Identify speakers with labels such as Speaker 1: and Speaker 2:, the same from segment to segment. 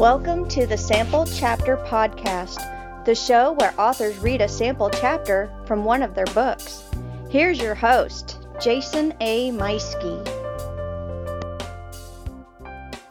Speaker 1: Welcome to the Sample Chapter Podcast, the show where authors read a sample chapter from one of their books. Here's your host, Jason A. Meiske.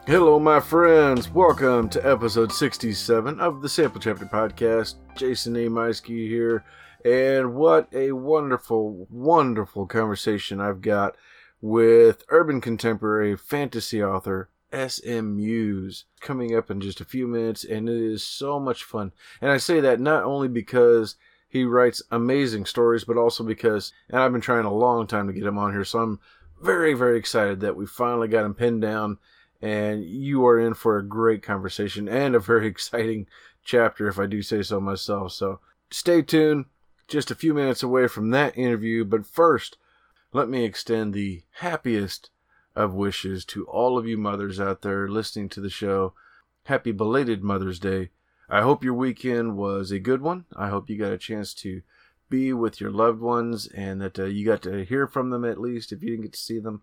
Speaker 2: Hello, my friends. Welcome to episode 67 of the Sample Chapter Podcast. Jason A. Meiske here. And what a wonderful, wonderful conversation I've got with urban contemporary fantasy author SM Muse coming up in just a few minutes, and it is so much fun. And I say that not only because he writes amazing stories, but also because, and I've been trying a long time to get him on here, so I'm very, very excited that we finally got him pinned down, and you are in for a great conversation and a very exciting chapter, if I do say so myself. So stay tuned. Just a few minutes away from that interview, but first, let me extend the happiest of wishes to all of you mothers out there listening to the show. Happy belated Mother's Day. I hope your weekend was a good one. I hope you got a chance to be with your loved ones and that uh, you got to hear from them at least if you didn't get to see them.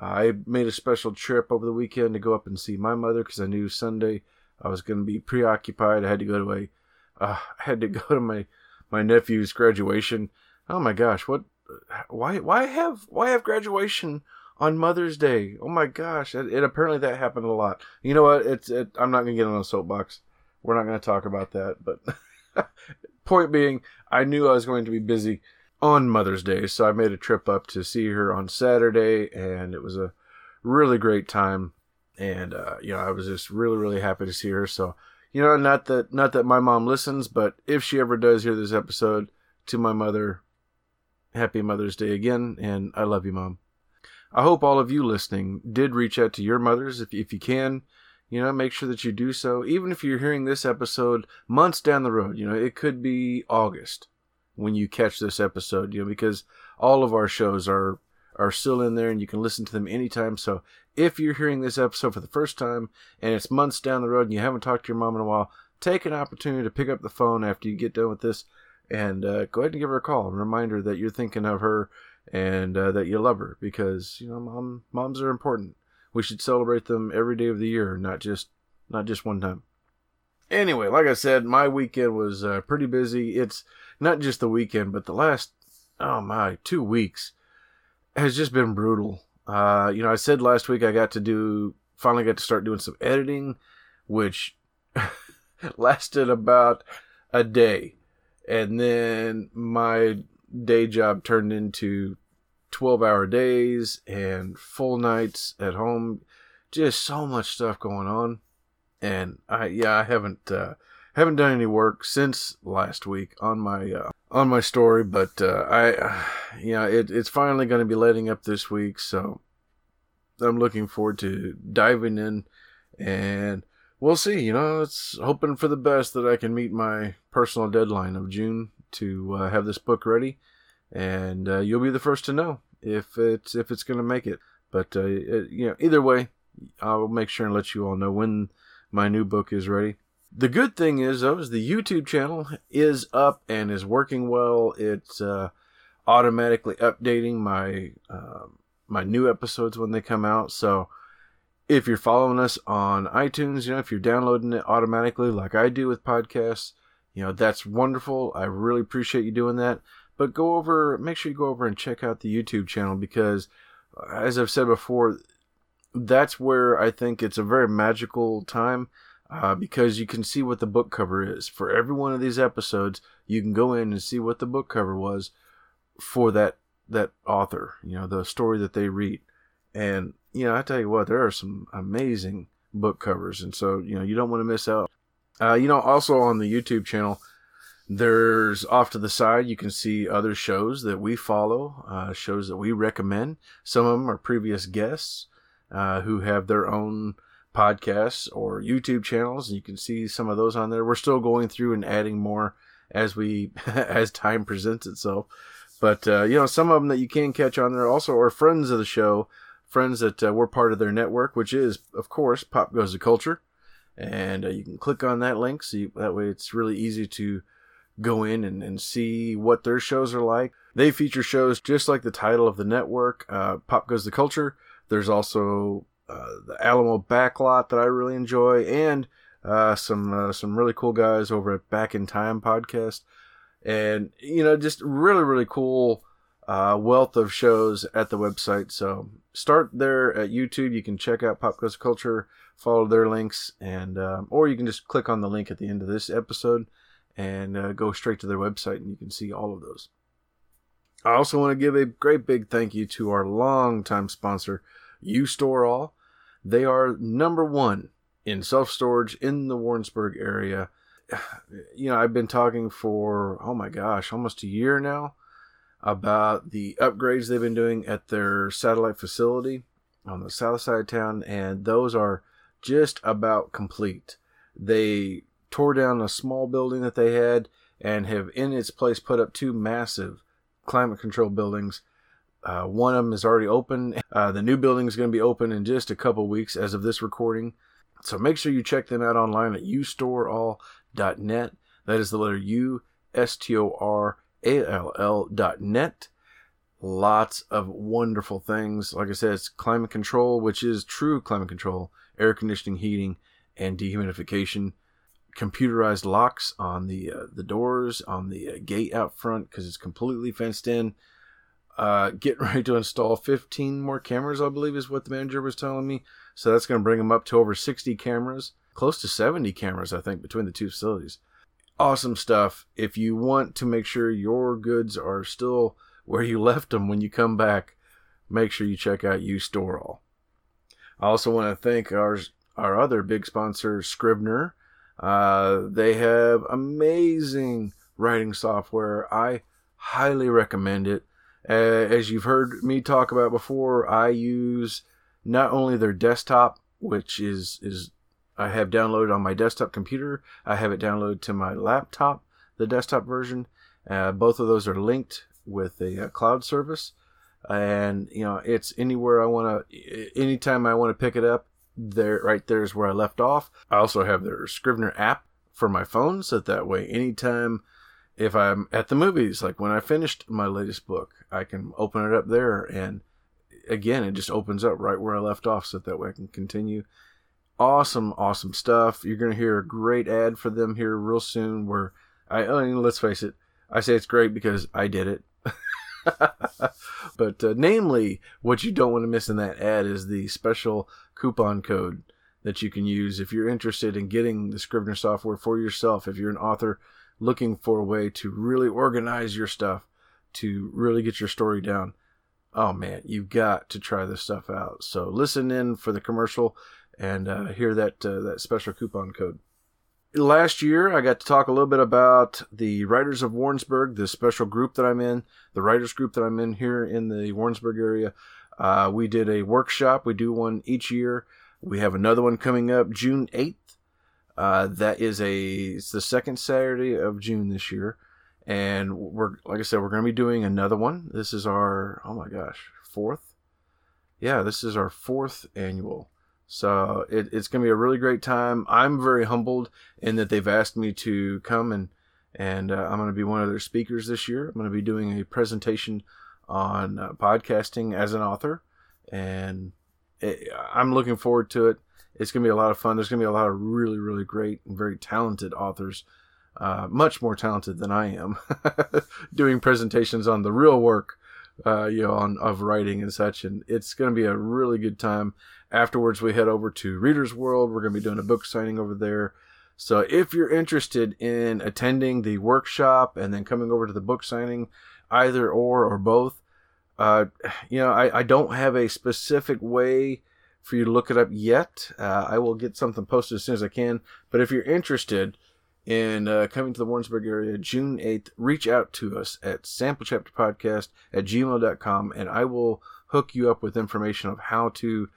Speaker 2: Uh, I made a special trip over the weekend to go up and see my mother because I knew Sunday I was going to be preoccupied. I had to go to a, uh, I had to go to my my nephew's graduation. Oh my gosh, what? Why? Why have? Why have graduation on Mother's Day. Oh my gosh, it apparently that happened a lot. You know what? It's it, I'm not gonna get on a soapbox. We're not gonna talk about that. But point being, I knew I was going to be busy on Mother's Day, so I made a trip up to see her on Saturday, and it was a really great time. And uh, you know, I was just really really happy to see her. So you know, not that not that my mom listens, but if she ever does hear this episode, to my mother, happy Mother's Day again, and I love you, mom. I hope all of you listening did reach out to your mothers if, if you can. You know, make sure that you do so. Even if you're hearing this episode months down the road, you know, it could be August when you catch this episode, you know, because all of our shows are are still in there and you can listen to them anytime. So if you're hearing this episode for the first time and it's months down the road and you haven't talked to your mom in a while, take an opportunity to pick up the phone after you get done with this and uh, go ahead and give her a call and remind her that you're thinking of her and uh, that you love her because you know mom moms are important. We should celebrate them every day of the year, not just not just one time. Anyway, like I said, my weekend was uh, pretty busy. It's not just the weekend, but the last oh my two weeks has just been brutal. Uh, you know, I said last week I got to do finally got to start doing some editing, which lasted about a day, and then my day job turned into 12 hour days and full nights at home. Just so much stuff going on. And I, yeah, I haven't, uh, haven't done any work since last week on my, uh, on my story, but, uh, I, yeah, it, it's finally going to be letting up this week. So I'm looking forward to diving in and we'll see. You know, it's hoping for the best that I can meet my personal deadline of June to uh, have this book ready, and uh, you'll be the first to know if it's if it's going to make it. But uh, it, you know, either way, I'll make sure and let you all know when my new book is ready. The good thing is, though, is the YouTube channel is up and is working well. It's uh, automatically updating my um, my new episodes when they come out. So if you're following us on iTunes, you know, if you're downloading it automatically like I do with podcasts, you know, that's wonderful. I really appreciate you doing that. But go over, make sure you go over and check out the YouTube channel because, uh, as I've said before, that's where I think it's a very magical time uh, because you can see what the book cover is. For every one of these episodes, you can go in and see what the book cover was for that that author, you know, the story that they read. And, you know, I tell you what, there are some amazing book covers. And so, you know, you don't want to miss out. Uh, you know, also on the YouTube channel, there's off to the side, you can see other shows that we follow, uh, shows that we recommend. Some of them are previous guests uh, who have their own podcasts or YouTube channels. And you can see some of those on there. We're still going through and adding more as we as time presents itself. But uh, you know, some of them that you can catch on there also are friends of the show, friends that uh, we're part of their network, which is of course Pop Goes the Culture and uh, you can click on that link so you, that way it's really easy to go in and, and see what their shows are like they feature shows just like the title of the network uh, pop goes the culture there's also uh, the alamo backlot that i really enjoy and uh, some uh, some really cool guys over at Back in Time podcast, and you know just really really cool uh, wealth of shows at the website. So start there at YouTube. You can check out Pop Goes the Culture, follow their links, and um, or you can just click on the link at the end of this episode and uh, go straight to their website, and you can see all of those. I also want to give a great big thank you to our longtime sponsor, U-Stor-All. They are number one in self storage in the Warrensburg area. You know, I've been talking for, oh my gosh, almost a year now about the upgrades they've been doing at their satellite facility on the south side of town, and those are just about complete. They tore down a small building that they had and have in its place put up two massive climate control buildings. Uh, one of them is already open. Uh, the new building is going to be open in just a couple weeks as of this recording. So make sure you check them out online at ustoreall.net. That is the letter U S T O R A L L dot net. Lots of wonderful things. Like I said, it's climate control, which is true climate control, air conditioning, heating, and dehumidification. Computerized locks on the uh, the doors, on the uh, gate out front because it's completely fenced in. Uh, getting ready to install 15 more cameras, I believe, is what the manager was telling me. So that's going to bring them up to over 60 cameras, close to 70 cameras, I think, between the two facilities. Awesome stuff. If you want to make sure your goods are still where you left them when you come back, make sure you check out U-Stor-All. I also want to thank our our other big sponsor, Scrivener. Uh, they have amazing writing software. I highly recommend it. Uh, as you've heard me talk about before, I use not only their desktop, which is is I have downloaded on my desktop computer. I have it downloaded to my laptop, the desktop version. Uh, both of those are linked with a, a, cloud service, and you know it's anywhere I want to. Anytime I want to pick it up, there right there is where I left off. I also have their Scrivener app for my phone, so that, way anytime if I'm at the movies, like when I finished my latest book, I can open it up there and again, it just opens up right where I left off so that way I can continue. Awesome, awesome stuff. You're going to hear a great ad for them here real soon where I, I mean, let's face it, I say it's great because I did it. but uh, namely, what you don't want to miss in that ad is the special coupon code that you can use if you're interested in getting the Scrivener software for yourself. If you're an author looking for a way to really organize your stuff, to really get your story down, oh man, you've got to try this stuff out. So listen in for the commercial and uh, hear that uh, that special coupon code. Last year, I got to talk a little bit about the Writers of Warrensburg, the special group that I'm in, the writers group that I'm in here in the Warrensburg area. Uh, we did a workshop. We do one each year. We have another one coming up June 8th. Uh, that is a it's the second Saturday of June this year and we're like I said, we're going to be doing another one. This is our oh my gosh, fourth. Yeah, this is our fourth annual. So it, it's going to be a really great time. I'm very humbled in that they've asked me to come and and uh, I'm going to be one of their speakers this year. I'm going to be doing a presentation on uh, podcasting as an author, and it, I'm looking forward to it. It's going to be a lot of fun. There's going to be a lot of really, really great and very talented authors uh, much more talented than I am, doing presentations on the real work, uh, you know, on of writing and such. And it's going to be a really good time. Afterwards, we head over to Reader's World. We're going to be doing a book signing over there. So if you're interested in attending the workshop and then coming over to the book signing, either or or both, uh, you know, I, I don't have a specific way for you to look it up yet. Uh, I will get something posted as soon as I can. But if you're interested, in uh, coming to the Warrensburg area June 8th, reach out to us at samplechapterpodcast at gmail.com and I will hook you up with information of how to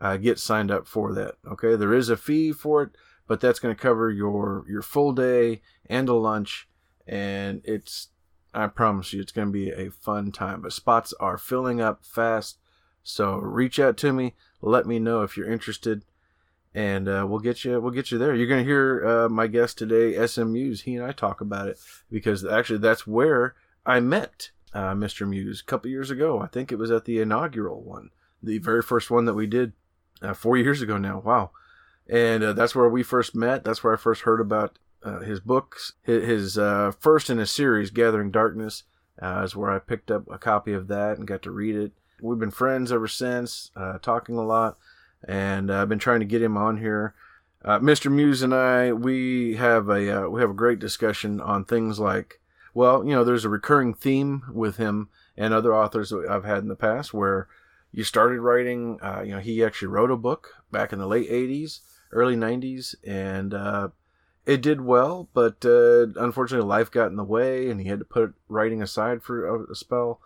Speaker 2: uh, get signed up for that. Okay, there is a fee for it, but that's going to cover your your full day and a lunch, and it's I promise you it's going to be a fun time. But spots are filling up fast, so reach out to me. Let me know if you're interested and uh, we'll get you we'll get you there. You're going to hear uh, my guest today, SM Muse. He and I talk about it because actually that's where I met uh, Mr. Muse a couple years ago. I think it was at the inaugural one, the very first one that we did uh, four years ago now. Wow, and uh, that's where we first met. That's where I first heard about uh, his books. His, his uh, first in a series, Gathering Darkness, uh, is where I picked up a copy of that and got to read it. We've been friends ever since, uh, talking a lot, and I've been trying to get him on here. Mr. Muse and I, we have a we have a great discussion on things like, well, you know, there's a recurring theme with him and other authors that I've had in the past where you started writing. you know, he actually wrote a book back in the late '80s early 90s and uh, it did well but uh, unfortunately life got in the way and he had to put writing aside for a spell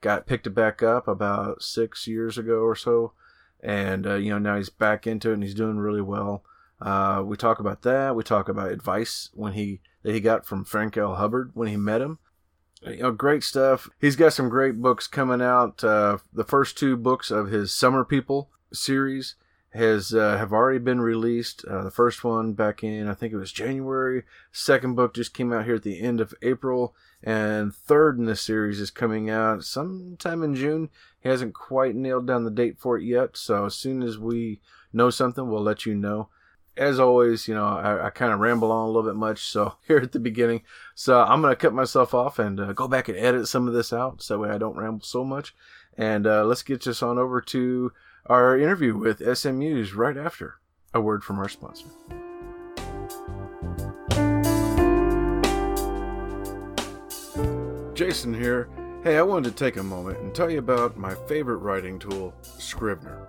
Speaker 2: got picked it back up about six years ago or so and uh, you know now he's back into it and he's doing really well uh, we talk about that we talk about advice when he that he got from frank l hubbard when he met him know great stuff he's got some great books coming out uh, the first two books of his summer people series has uh, have already been released. Uh, the first one back in I think it was January. Second book just came out here at the end of April, and third in the series is coming out sometime in June. He hasn't quite nailed down the date for it yet, so as soon as we know something, we'll let you know. As always, you know, I, I kind of ramble on a little bit much, so here at the beginning. So I'm going to cut myself off and uh, go back and edit some of this out so that way I don't ramble so much. And uh, let's get this on over to our interview with SM Muse right after a word from our sponsor. Jason here. Hey, I wanted to take a moment and tell you about my favorite writing tool, Scrivener.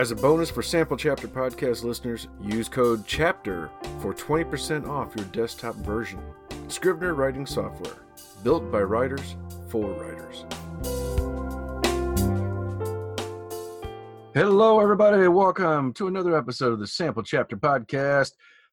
Speaker 2: As a bonus for Sample Chapter podcast listeners, use code CHAPTER for 20% off your desktop version. Scrivener writing software, built by writers for writers. Hello, everybody. Welcome to another episode of the Sample Chapter podcast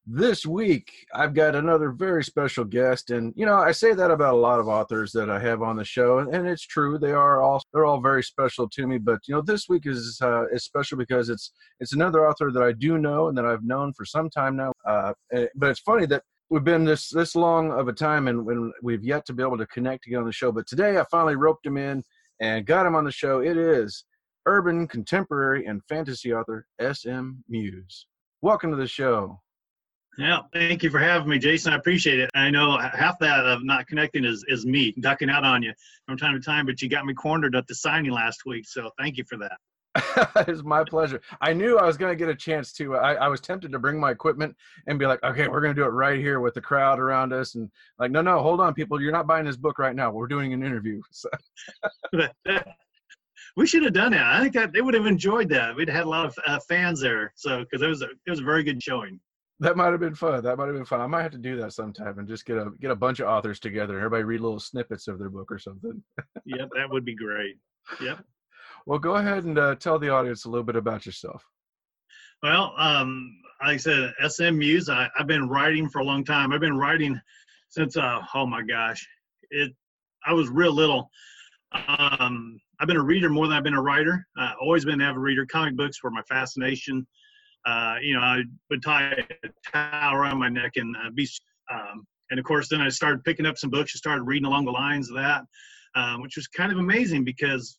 Speaker 2: this week i've got another very special guest and you know i say that about a lot of authors that i have on the show and it's true they are all they're all very special to me but you know this week is uh, is special because it's it's another author that i do know and that i've known for some time now uh, eh, but it's funny that we've been this this long of a time and when we've yet to be able to connect to get on the show but today i finally roped him in and got him on the show. It is urban contemporary and fantasy author sm muse. Welcome to the show
Speaker 3: yeah, thank you for having me, Jason. I appreciate it. I know half that of not connecting is, is me ducking out on you from time to time, but you got me cornered at the signing last week, so thank you for that.
Speaker 2: it's my pleasure. I knew I was going to get a chance to. I, I, was tempted to bring my equipment and be like, okay, we're going to do it right here with the crowd around us. And like, no, no, hold on, people. You're not buying this book right now. We're doing an interview. So.
Speaker 3: we should have done that. I think that they would have enjoyed that. We'd had a lot of uh, fans there. So, because it was, a, it was a very good showing
Speaker 2: that might have been fun. That might have been fun. I might have to do that sometime and just get a get a bunch of authors together and everybody read little snippets of their book or something.
Speaker 3: yep, that would be great. Yep.
Speaker 2: Well, go ahead and uh, tell the audience a little bit about yourself.
Speaker 3: Well, um, like I said, SM Muse. I, have been writing for a long time. I've been writing since uh, oh my gosh, it. I was real little. Um, I've been a reader more than I've been a writer. Uh, always been an avid reader. Comic books were my fascination uh, you know, I would tie a towel around my neck and uh, be, um, and of course, then I started picking up some books and started reading along the lines of that, um, which was kind of amazing because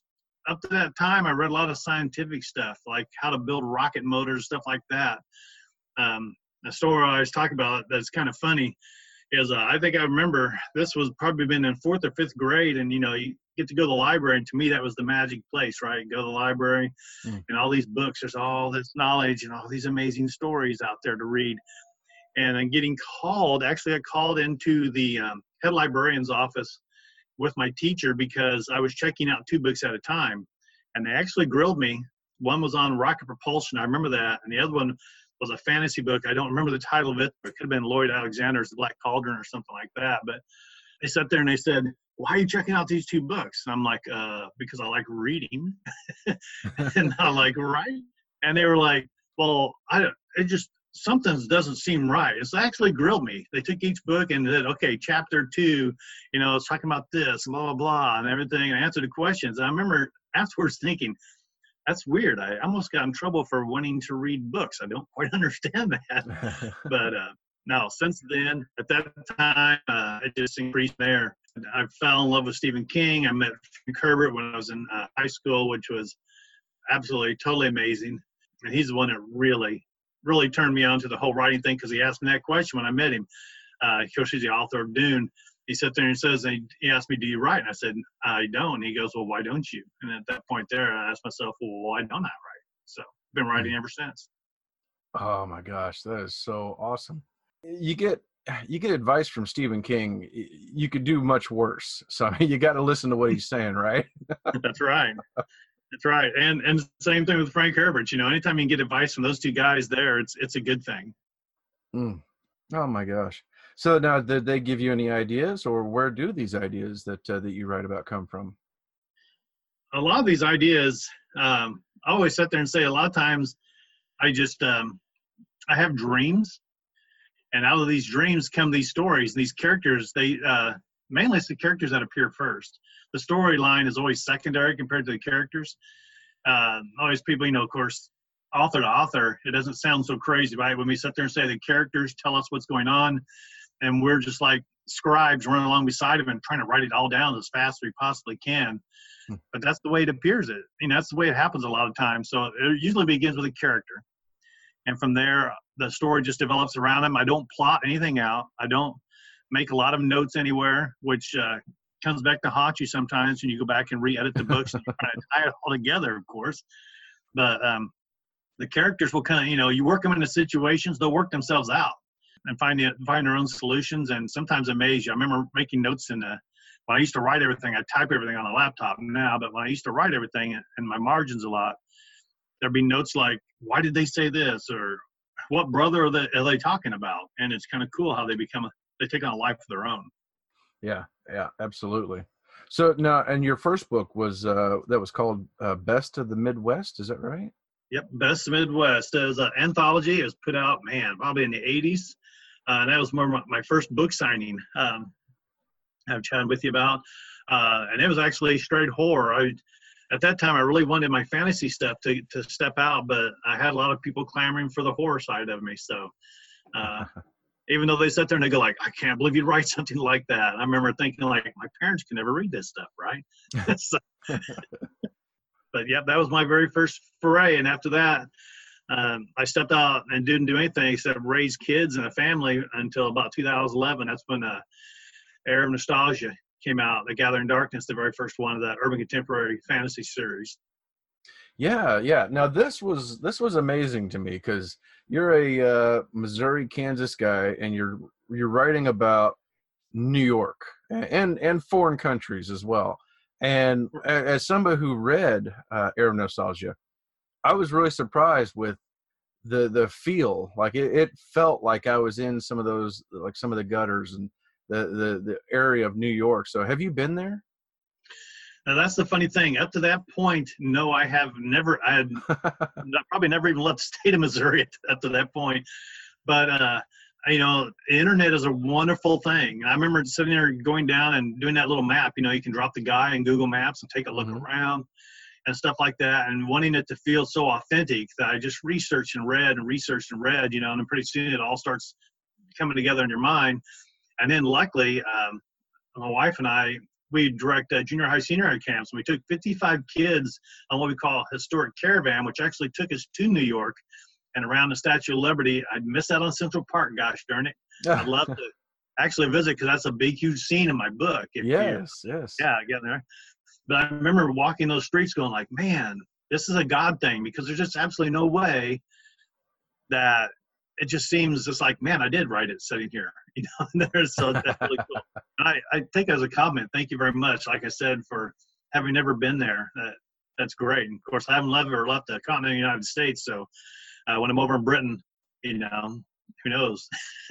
Speaker 3: up to that time, I read a lot of scientific stuff, like how to build rocket motors, stuff like that. Um, a story I was talking about that's kind of funny is uh, I think I remember this was probably been in fourth or fifth grade, and you know, you, get to go to the library. And to me, that was the magic place, right? Go to the library mm. and all these books, there's all this knowledge and all these amazing stories out there to read. And I'm getting called, actually, I called into the um, head librarian's office with my teacher because I was checking out two books at a time. And they actually grilled me. One was on rocket propulsion, I remember that. And the other one was a fantasy book. I don't remember the title of it. It could have been Lloyd Alexander's The Black Cauldron or something like that. But they sat there and they said, why are you checking out these two books? And I'm like, uh, because I like reading and I like writing. And they were like, well, I it just something doesn't seem right. It's actually grilled me. They took each book and said, okay, chapter two, you know, it's talking about this, blah, blah, blah, and everything, and answered the questions. And I remember afterwards thinking, that's weird. I almost got in trouble for wanting to read books. I don't quite understand that. but uh, no, since then, at that time, uh, it just increased there. I fell in love with Stephen King. I met Frank Herbert when I was in uh, high school, which was absolutely totally amazing. And he's the one that really really turned me on to the whole writing thing because he asked me that question when I met him. Uh, of course, he's the author of Dune. He sat there and says, he asked me, "Do you write?" And I said, "I don't." He goes, "Well, why don't you?" And at that point, there, I asked myself, "Well, why don't I write?" So, I've been writing ever since.
Speaker 2: Oh my gosh, that is so awesome! You get you get advice from Stephen King. You could do much worse. So I mean, you got to listen to what he's saying, right?
Speaker 3: That's right. That's right. And and same thing with Frank Herbert. You know, anytime you can get advice from those two guys there, it's it's a good thing.
Speaker 2: Mm. Oh my gosh. So now, did they give you any ideas, or where do these ideas that uh, that you write about come from?
Speaker 3: A lot of these ideas, um, I always sit there and say, a lot of times, I just um, I have dreams, and out of these dreams come these stories. These characters, they uh, mainly it's the characters that appear first. The storyline is always secondary compared to the characters. Uh, always people, you know, of course, author to author, it doesn't sound so crazy, right? When we sit there and say the characters tell us what's going on, and we're just like scribes running along beside them and trying to write it all down as fast as we possibly can. Hmm. But that's the way it appears. It, you know, that's the way it happens a lot of times. So it usually begins with a character, and from there, the story just develops around them. I don't plot anything out. I don't make a lot of notes anywhere, which uh, comes back to haunt you sometimes when you go back and re-edit the books and try to tie it all together, of course. But um, the characters will kind of, you know, you work them into situations, they'll work themselves out and find the, find their own solutions, and sometimes amaze you. I remember making notes in the when I used to write everything, I type everything on a laptop now, but when I used to write everything and my margins a lot, there'd be notes like, "Why did they say this?" or "What brother are they, are they talking about?" And it's kind of cool how they become they take on a life of their own.
Speaker 2: Yeah, yeah, absolutely. So now, and your first book was uh, that was called uh, Best of the Midwest. Is that right?
Speaker 3: Yep, Best of Midwest. It was an anthology. It was put out, man, probably in the '80s. Uh, that was more my, my first book signing. Um, I've chatted with you about, uh, and it was actually straight horror. I, at that time, I really wanted my fantasy stuff to to step out, but I had a lot of people clamoring for the horror side of me. So, uh, even though they sit there and they go like, I can't believe you'd write something like that. I remember thinking like, my parents can never read this stuff, right? so, but yeah, that was my very first foray. And after that, um, I stepped out and didn't do anything except raise kids and a family until about 2011. That's when uh, Heir of Nostalgia came out, The Gathering Darkness, the very first one of that urban contemporary fantasy series.
Speaker 2: Yeah, yeah. Now this was this was amazing to me because you're a uh, Missouri, Kansas guy, and you're you're writing about New York and and foreign countries as well. And as somebody who read uh, Heir of Nostalgia, I was really surprised with the the feel. Like it, it felt like I was in some of those, like some of the gutters and the the the area of New York. So have you been there?
Speaker 3: Now that's the funny thing. Up to that point, no, I have never. I had probably never even left the state of Missouri up to that point. But uh, you know, the internet is a wonderful thing. I remember sitting there going down and doing that little map. You know, you can drop the guy in Google Maps and take a look mm-hmm. around and stuff like that, and wanting it to feel so authentic that I just researched and read and researched and read. You know, and then pretty soon it all starts coming together in your mind. And then luckily, um, my wife and I we direct uh, junior high, senior high camps. And we took 55 kids on what we call historic caravan, which actually took us to New York and around the Statue of Liberty. I'd miss out on Central Park, gosh darn it. I'd love to actually visit because that's a big, huge scene in my book.
Speaker 2: yes, yes.
Speaker 3: Yeah, getting there. But I remember walking those streets going like, man, this is a God thing because there's just absolutely no way that it just seems just like, man, I did write it sitting here. You know, there's so that's really cool. I, I think as a comment, thank you very much. Like I said, for having never been there, that that's great. And of course, I haven't ever left the continent of the United States. So uh, when I'm over in Britain, you know, who knows?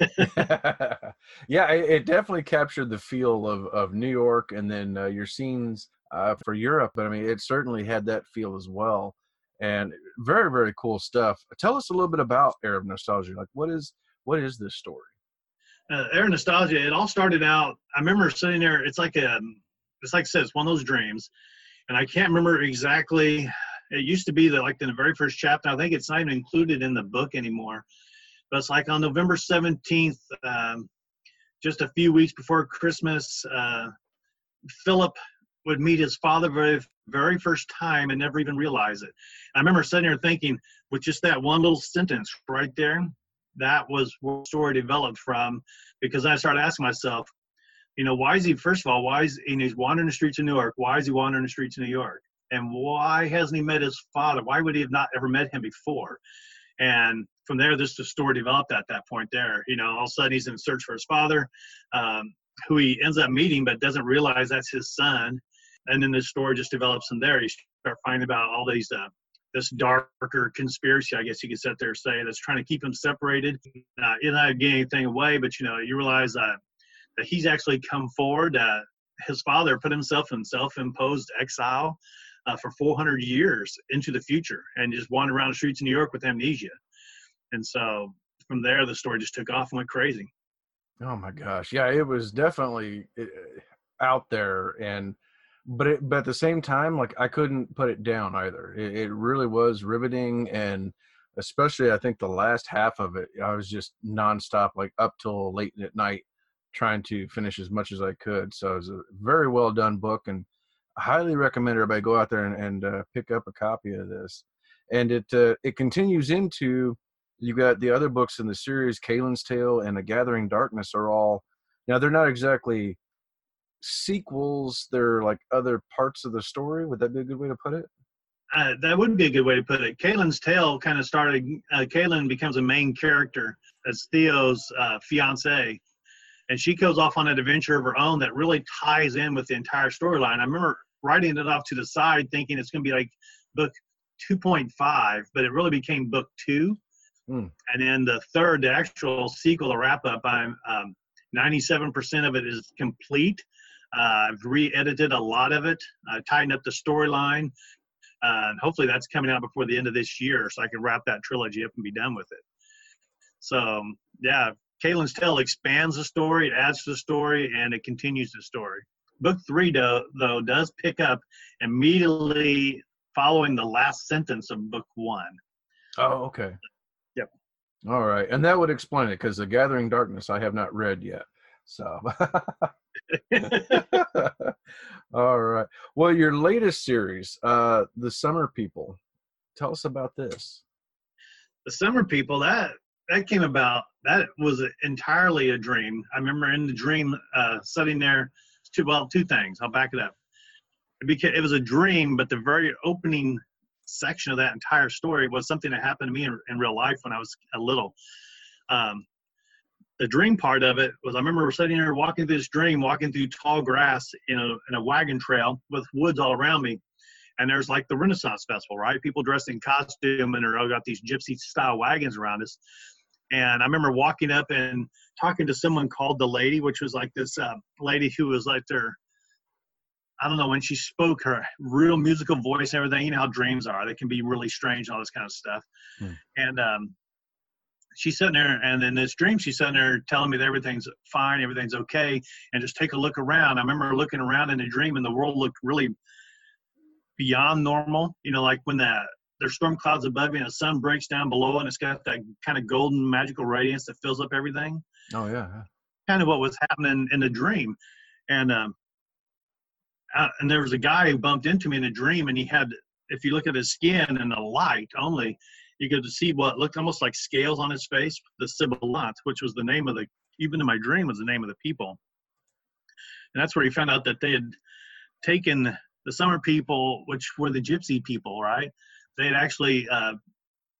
Speaker 2: yeah, it, it, definitely captured the feel of, of New York and then uh, your scenes uh, for Europe. But I mean, it certainly had that feel as well. and very very cool stuff. Tell us a little bit about Heir of Nostalgia. Like, what is what is this story?
Speaker 3: Uh, Heir nostalgia. It all started out. I remember sitting there. It's like a, it's like I said, it's one of those dreams, and I can't remember exactly. It used to be that like in the very first chapter. I think it's not even included in the book anymore. But it's like on November seventeenth, um, just a few weeks before Christmas, uh, Philip would meet his father very very first time and never even realize it. I remember sitting there thinking, with just that one little sentence right there, that was where the story developed from. Because I started asking myself, you know, why is he? First of all, why is he, he's wandering the streets of New York? Why is he wandering the streets of New York? And why hasn't he met his father? Why would he have not ever met him before? And from there, this the story developed at that point. There, you know, all of a sudden he's in search for his father, um, who he ends up meeting, but doesn't realize that's his son and then the story just develops from there. You start finding about all these uh, this darker conspiracy, I guess you could sit there and say, that's trying to keep them separated. Uh, you're not getting anything away, but you know, you realize uh, that he's actually come forward. Uh, his father put himself in self-imposed exile uh, for 400 years into the future, and just wandered around the streets of New York with amnesia. And so from there, the story just took off and went crazy.
Speaker 2: Oh my gosh, yeah, it was definitely uh, out there and but it, but at the same time, like I couldn't put it down either. It, it, really was riveting, and especially I think the last half of it, I was just nonstop, like up till late at night, trying to finish as much as I could. So it was a very well done book, and I highly recommend everybody go out there and, and uh, pick up a copy of this. And it uh, it continues into you got the other books in the series, Kalen's Tale and The Gathering Darkness are all now they're not exactly sequels they're like other parts of the story would that be a good way to put it?
Speaker 3: Uh, that would be a good way to put it. Kalen's tale kind of started uh, becomes a main character as theo's uh, fiance and she goes off on an adventure of her own that really ties in with the entire storyline. I remember writing it off to the side thinking it's going to be like book 2.5 but it really became book two. Mm. and then the third the actual sequel the wrap up i'm um, 97% of it is complete uh, I've re-edited a lot of it, uh, tightened up the storyline, uh, and hopefully that's coming out before the end of this year, so I can wrap that trilogy up and be done with it. So um, yeah, Kalen's Tale expands the story, it adds to the story, and it continues the story. Book three, though, though does pick up immediately following the last sentence of book one.
Speaker 2: Oh, okay.
Speaker 3: Yep.
Speaker 2: All right, and that would explain it because the Gathering Darkness I have not read yet. So All right. Well, your latest series, uh, The Summer People. Tell us about this.
Speaker 3: The Summer People, that that came about that was entirely a dream. I remember in the dream uh, sitting there two well, two things. I'll back it up. It, became, it was a dream, but the very opening section of that entire story was something that happened to me in, in real life when I was a little. Um, the dream part of it was I remember sitting there walking through this dream, walking through tall grass in a, in a wagon trail with woods all around me. And there's like the Renaissance Festival, right? People dressed in costume and they're all got these gypsy style wagons around us. And I remember walking up and talking to someone called the lady, which was like this uh, lady who was like their, I don't know, when she spoke her real musical voice and everything, you know how dreams are. They can be really strange and all this kind of stuff. Hmm. And um, she's sitting there, and in this dream, she's sitting there telling me that everything's fine, everything's okay, and just take a look around. I remember looking around in a dream, and the world looked really beyond normal. You know, like when that there's storm clouds above you and the sun breaks down below, and it's got that kind of golden magical radiance that fills up everything.
Speaker 2: Oh yeah.
Speaker 3: Kind of what was happening in the dream, and um, uh, and there was a guy who bumped into me in a dream, and he had, if you look at his skin and the light only, you to see what looked almost like scales on his face, the Sibilant, which was the name of the, even in my dream, was the name of the people. And that's where he found out that they had taken the summer people, which were the gypsy people, right? They had actually uh,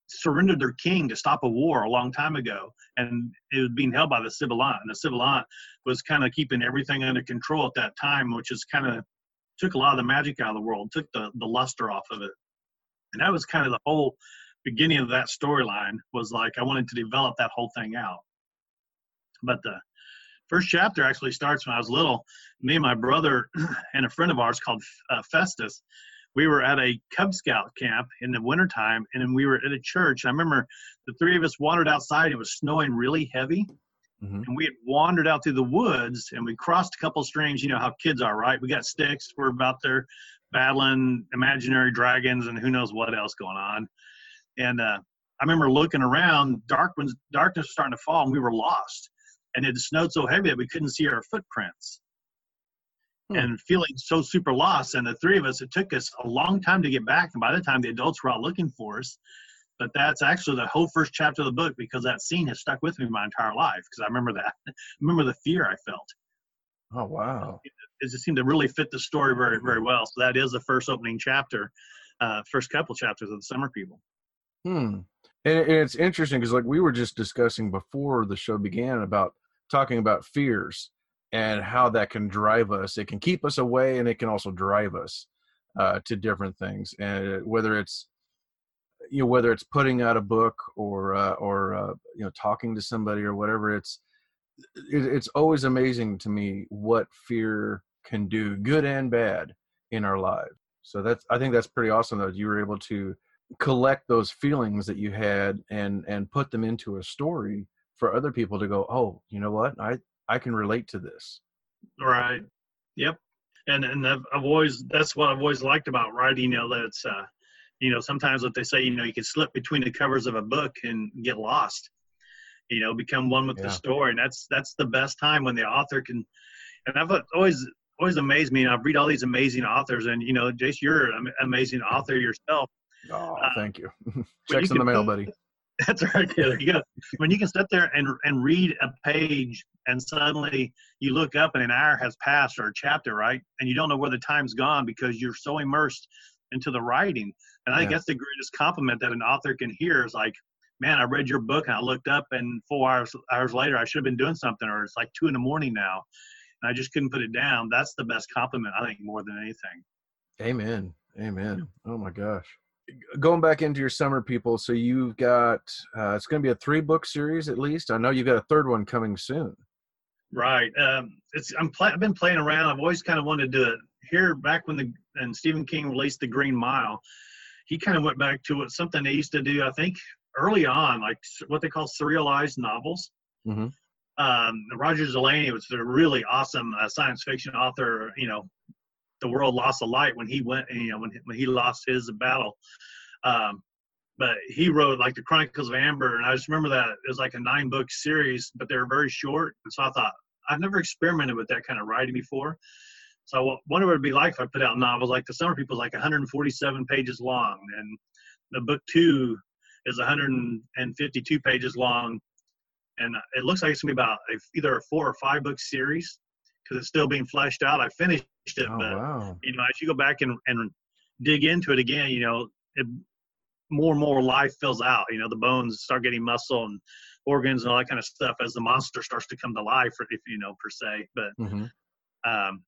Speaker 3: surrendered their king to stop a war a long time ago, and it was being held by the Sibilant. And the Sibilant was kind of keeping everything under control at that time, which is kind of took a lot of the magic out of the world, took the, the luster off of it. And that was kind of the whole beginning of that storyline was like I wanted to develop that whole thing out. But the first chapter actually starts when I was little. Me and my brother and a friend of ours called uh, Festus, we were at a Cub Scout camp in the wintertime, and then we were at a church. I remember the three of us wandered outside. It was snowing really heavy,
Speaker 2: Mhm.
Speaker 3: and we had wandered out through the woods, and we crossed a couple streams. You know how kids are, right? We got sticks. We're about there battling imaginary dragons and who knows what else going on. And uh, I remember looking around. Dark was, darkness was starting to fall, and we were lost. And it snowed so heavy that we couldn't see our footprints
Speaker 2: Hmm.
Speaker 3: and feeling so super lost. And the three of us, it took us a long time to get back. And by the time the adults were out looking for us, but that's actually the whole first chapter of the book because that scene has stuck with me my entire life because I remember that. I remember the fear I felt.
Speaker 2: Oh wow.
Speaker 3: It just seemed to really fit the story very, very well. So that is the first opening chapter, uh, first couple chapters of the Summer People.
Speaker 2: Hmm. And, it's interesting because, like, we were just discussing before the show began about talking about fears and how that can drive us. It can keep us away, and it can also drive us uh, to different things. And whether it's you know whether it's putting out a book or uh, or uh, you know talking to somebody or whatever, it's it, it's always amazing to me what fear can do, good and bad, in our lives. So that's I think that's pretty awesome that you were able to collect those feelings that you had and and put them into a story for other people to go oh you know what i i can relate to this
Speaker 3: Right. Yep. And and I've, I've always that's what I've always liked about writing. You know that it's uh, you know sometimes what they say you know you can slip between the covers of a book and get lost. You know, become one with
Speaker 2: Yeah.
Speaker 3: the story, and that's that's the best time when the author can. And I've always always amazed me. And I read all these amazing authors, and you know, Jace, you're an amazing author yourself.
Speaker 2: Oh
Speaker 3: Uh,
Speaker 2: thank you
Speaker 3: you
Speaker 2: checks in the mail buddy
Speaker 3: That's right. There you go. When you can sit there and and read a page, and suddenly you look up and an hour has passed or a chapter, right? And you don't know where the time's gone because you're so immersed into the writing. And I think
Speaker 2: Yeah.
Speaker 3: that's the greatest compliment that an author can hear is like, man, I read your book and I looked up, and four hours hours later, I should have been doing something, or it's like two in the morning now, and I just couldn't put it down. That's the best compliment, I think, more than anything.
Speaker 2: amen amen oh my gosh going back into your summer people so you've got uh, it's going to be a three book series at least i know you've got a third one coming soon
Speaker 3: Right. Um, it's I'm play, I've been playing around. I've always kind of wanted to do it. Here, back when the and Stephen King released The Green Mile, he kind of went back to what something they used to do. I think early on, like what they call serialized novels.
Speaker 2: Mhm.
Speaker 3: Um, Roger Zelazny was a really awesome uh, science fiction author. You know, the world lost a light when he went. You know, when when he lost his battle. Um, but he wrote like the Chronicles of Amber, and I just remember that it was like a nine book series, but they were very short. And so I thought I've never experimented with that kind of writing before. So I wonder what it'd be like if I put out novels like The Summer People is like 147 pages long, and the book two is 152 pages long, and it looks like it's gonna be about either a four or five book series because it's still being fleshed out. I finished it,
Speaker 2: oh
Speaker 3: but
Speaker 2: wow
Speaker 3: you know, as you go back and, and dig into it again, you know, it, more and more life fills out. You know, the bones start getting muscle and organs and all that kind of stuff as the monster starts to come to life, if you know, per se. But
Speaker 2: hmm
Speaker 3: um,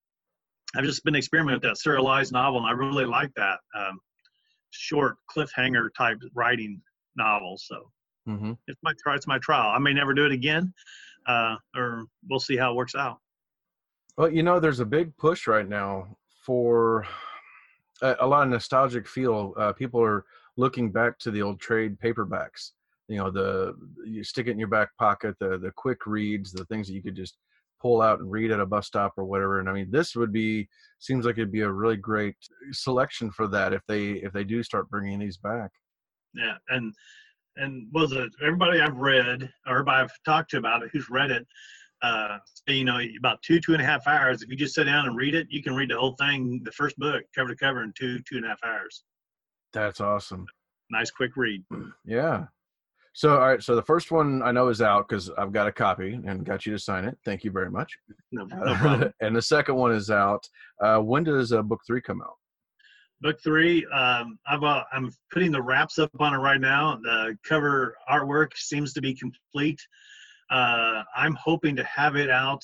Speaker 3: I've just been experimenting with that serialized novel, and I really like that um, short cliffhanger type writing novel. So
Speaker 2: hmm
Speaker 3: it's my. It's my trial. I may never do it again, uh, or we'll see how it works out.
Speaker 2: Well, you know, there's a big push right now for a, a lot of nostalgic feel. Uh, people are looking back to the old trade paperbacks. You know, the you stick it in your back pocket, the the quick reads, the things that you could just pull out and read at a bus stop or whatever. And I mean, this would be seems like it'd be a really great selection for that if they if they do start bringing these back.
Speaker 3: Yeah, and and was it everybody I've read or everybody I've talked to about it who's read it? Uh, you know, about two two and a half hours. If you just sit down and read it, you can read the whole thing, the first book, cover to cover, in two two and a half hours.
Speaker 2: That's awesome.
Speaker 3: Nice quick read.
Speaker 2: Yeah. So, all right. So the first one I know is out because I've got a copy and got you to sign it. Thank you very much.
Speaker 3: No, no problem.
Speaker 2: and the second one is out. Uh, when does uh, book three come out?
Speaker 3: book three, um, I've, uh, I'm putting the wraps up on it right now. The cover artwork seems to be complete. Uh, I'm hoping to have it out.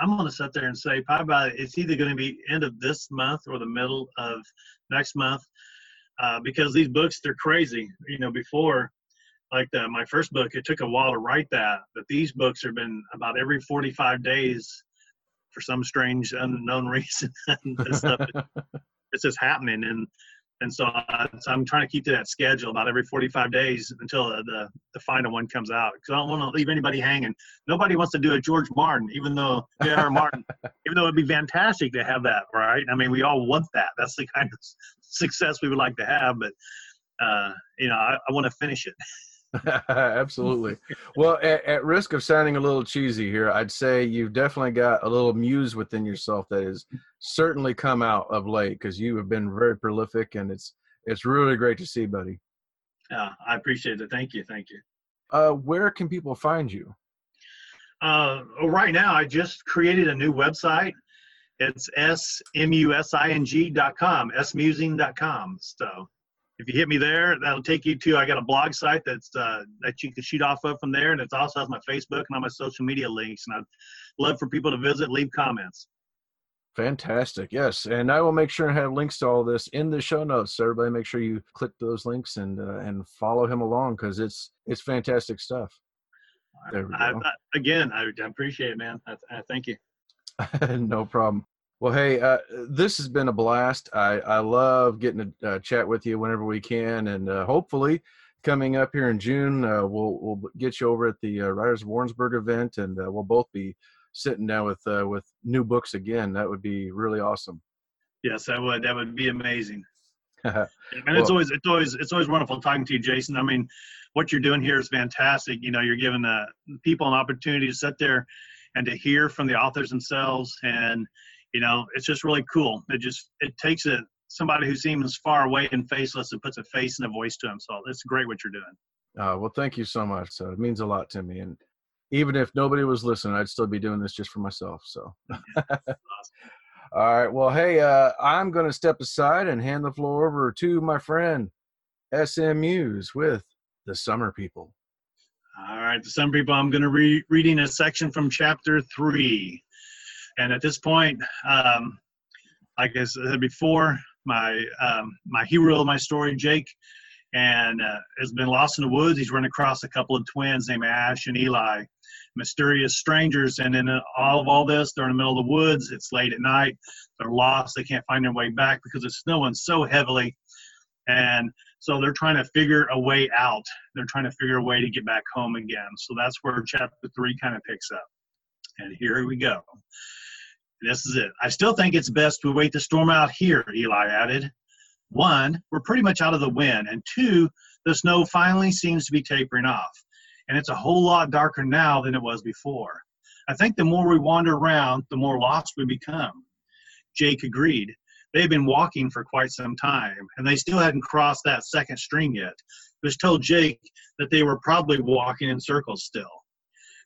Speaker 3: I'm going to sit there and say probably it's either going to be end of this month or the middle of next month uh, because these books they're crazy. You know, before like the, my first book, it took a while to write that, but these books have been about every 45 days for some strange unknown reason. this stuff it's just happening and and so, so, I'm trying to keep to that schedule about every 45 days until the the, the final one comes out because I don't want to leave anybody hanging. Nobody wants to do a George Martin, even though J.R. Martin, even though it'd be fantastic to have that, right? I mean, we all want that. That's the kind of success we would like to have, but uh, you know, I, I want to finish it.
Speaker 2: Absolutely. Well, at, at, risk of sounding a little cheesy here, I'd say you've definitely got a little muse within yourself that has certainly come out of late because you have been very prolific, and it's it's really great to see, buddy.
Speaker 3: Yeah, I appreciate it. Thank you. Thank you.
Speaker 2: Uh, where can people find you?
Speaker 3: Uh, right now, I just created a new website. It's smusing.com, smusing.com. So if you hit me there, that'll take you to. I got a blog site that's uh, that you can shoot off of from there, and it also has my Facebook and all my social media links. And I'd love for people to visit, leave comments.
Speaker 2: Fantastic. Yes, and I will make sure and have links to all this in the show notes. So everybody, make sure you click those links and uh, and follow him along because it's it's fantastic stuff.
Speaker 3: There we go. I, I, again, I, I, appreciate it, man. thank you.
Speaker 2: no problem. Well, hey, uh, this has been a blast. I, I love getting to uh, chat with you whenever we can, and uh, hopefully, coming up here in June, uh, we'll we'll get you over at the uh, Writers of Warrensburg event, and uh, we'll both be sitting down with with new books again. That would be really awesome.
Speaker 3: Yes, that would that would be amazing. and well, it's always it's always it's always wonderful talking to you, Jason. I mean, what you're doing here is fantastic. You know, you're giving people an opportunity to sit there and to hear from the authors themselves and you know, it's just really cool. It just it takes a somebody who seems far away and faceless and puts a face and a voice to them. So it's great what you're doing.
Speaker 2: Uh, well, thank you so much. So it means a lot to me. And even if nobody was listening, I'd still be doing this just for myself. So. awesome. All right. Well, hey, uh, I'm going to step aside and hand the floor over to my friend SM Muse with the Summer People.
Speaker 3: All right, the Summer People. I'm going to be reading a section from chapter three. And at this point, um, like I said before, my um, my hero of my story, Jake, and uh, has been lost in the woods. He's run across a couple of twins named Ash and Eli, mysterious strangers. And in all of all this, they're in the middle of the woods. It's late at night. They're lost. They can't find their way back because it's snowing so heavily. And so they're trying to figure a way out. They're trying to figure a way to get back home again. So that's where chapter three kind of picks up. And here we go. This is it. I still think it's best to wait the storm out here, Eli added. One, we're pretty much out of the wind, and two, the snow finally seems to be tapering off, and it's a whole lot darker now than it was before. I think the more we wander around, the more lost we become. Jake agreed. They had been walking for quite some time, and they still hadn't crossed that second stream yet, which told Jake that they were probably walking in circles still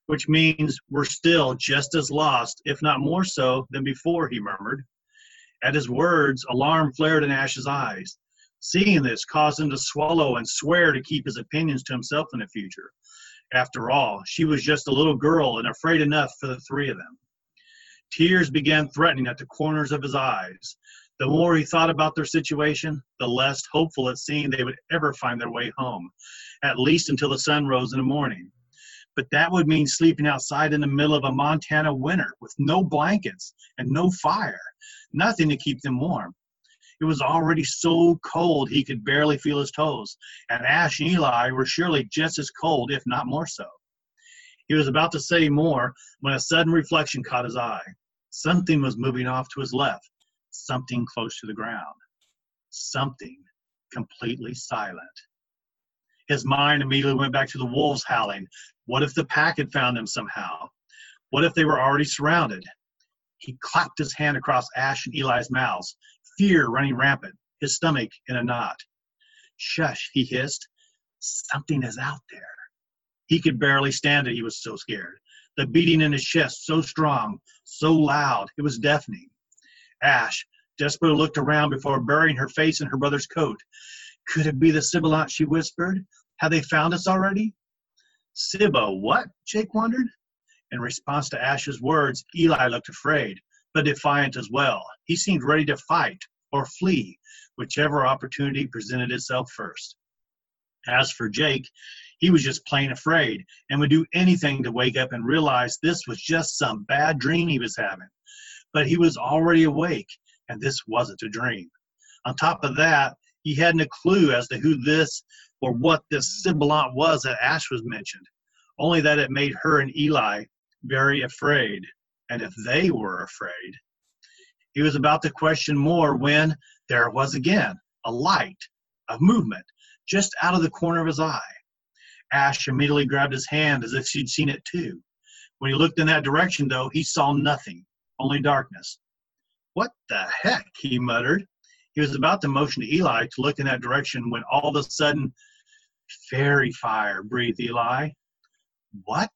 Speaker 3: which means we're still just as lost, if not more so, than before, he murmured. At his words, alarm flared in Ash's eyes. Seeing this caused him to swallow and swear to keep his opinions to himself in the future. After all, she was just a little girl and afraid enough for the three of them. Tears began threatening at the corners of his eyes. The more he thought about their situation, the less hopeful it seemed they would ever find their way home, at least until the sun rose in the morning but that would mean sleeping outside in the middle of a Montana winter with no blankets and no fire, nothing to keep them warm. It was already so cold he could barely feel his toes, and Ash and Eli were surely just as cold, if not more so. He was about to say more when a sudden reflection caught his eye. Something was moving off to his left, something close to the ground, something completely silent. His mind immediately went back to the wolves howling, what if the pack had found them somehow? What if they were already surrounded? He clapped his hand across Ash and Eli's mouths, fear running rampant, his stomach in a knot. Shush, he hissed. Something is out there. He could barely stand it, he was so scared. The beating in his chest so strong, so loud, it was deafening. Ash desperately looked around before burying her face in her brother's coat. Could it be the Sibilant, she whispered. Have they found us already? Sibbo, what? Jake wondered. In response to Ash's words, Eli looked afraid, but defiant as well. He seemed ready to fight or flee, whichever opportunity presented itself first. As for Jake, he was just plain afraid and would do anything to wake up and realize this was just some bad dream he was having. But he was already awake, and this wasn't a dream. On top of that, He hadn't a clue as to who this or what this sibilant was that Ash was mentioned, only that it made her and Eli very afraid. And if they were afraid, he was about to question more when there was again a light, a movement, just out of the corner of his eye. Ash immediately grabbed his hand as if she'd seen it too. When he looked in that direction, though, he saw nothing, only darkness. What the heck? he muttered. He was about to motion to Eli to look in that direction when all of a sudden, fairy fire, breathed Eli. What?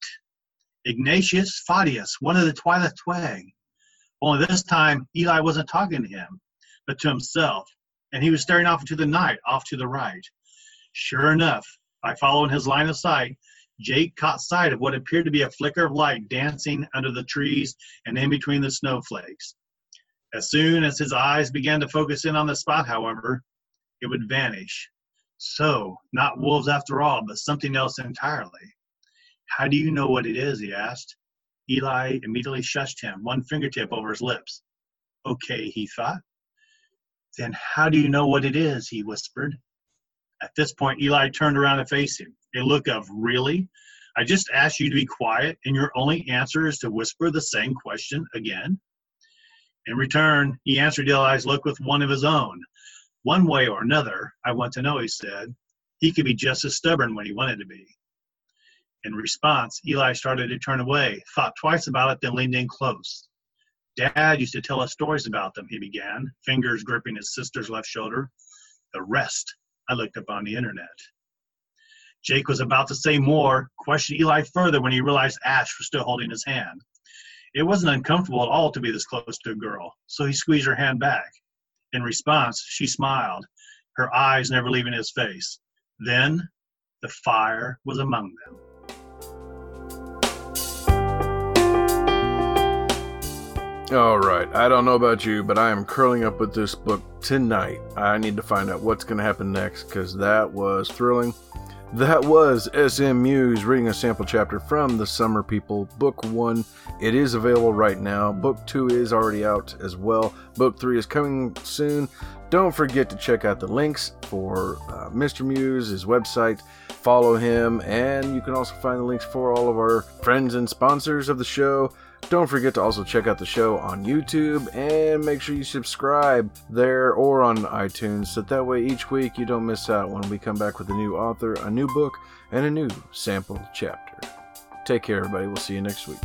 Speaker 3: Ignis fatuus, one of the Twilight Twag. Only this time, Eli wasn't talking to him, but to himself, and he was staring off into the night, off to the right. Sure enough, by following his line of sight, Jake caught sight of what appeared to be a flicker of light dancing under the trees and in between the snowflakes. As soon as his eyes began to focus in on the spot, however, it would vanish. So, not wolves after all, but something else entirely. How do you know what it is? he asked. Eli immediately shushed him, one fingertip over his lips. Okay, he thought. Then how do you know what it is? he whispered. At this point, Eli turned around and faced him. A look of, Really? I just asked you to be quiet, and your only answer is to whisper the same question again? In return, he answered Eli's look with one of his own. One way or another, I want to know, he said. He could be just as stubborn when he wanted to be. In response, Eli started to turn away, thought twice about it, then leaned in close. Dad used to tell us stories about them, he began, fingers gripping his sister's left shoulder. The rest I looked up on the internet. Jake was about to say more, question Eli further when he realized Ash was still holding his hand. It wasn't uncomfortable at all to be this close to a girl, so he squeezed her hand back. In response, she smiled, her eyes never leaving his face. Then the fire was among them.
Speaker 2: All right, I don't know about you, but I am curling up with this book tonight. I need to find out what's going to happen next because that was thrilling. That was SM Muse reading a sample chapter from The Summer People, Book 1. It is available right now. Book 2 is already out as well. Book 3 is coming soon. Don't forget to check out the links for uh, Mr. Muse, his website. Follow him, and you can also find the links for all of our friends and sponsors of the show. Don't forget to also check out the show on YouTube and make sure you subscribe there or on iTunes so that way each week you don't miss out when we come back with a new author, a new book, and a new sample chapter. Take care, everybody. We'll see you next week.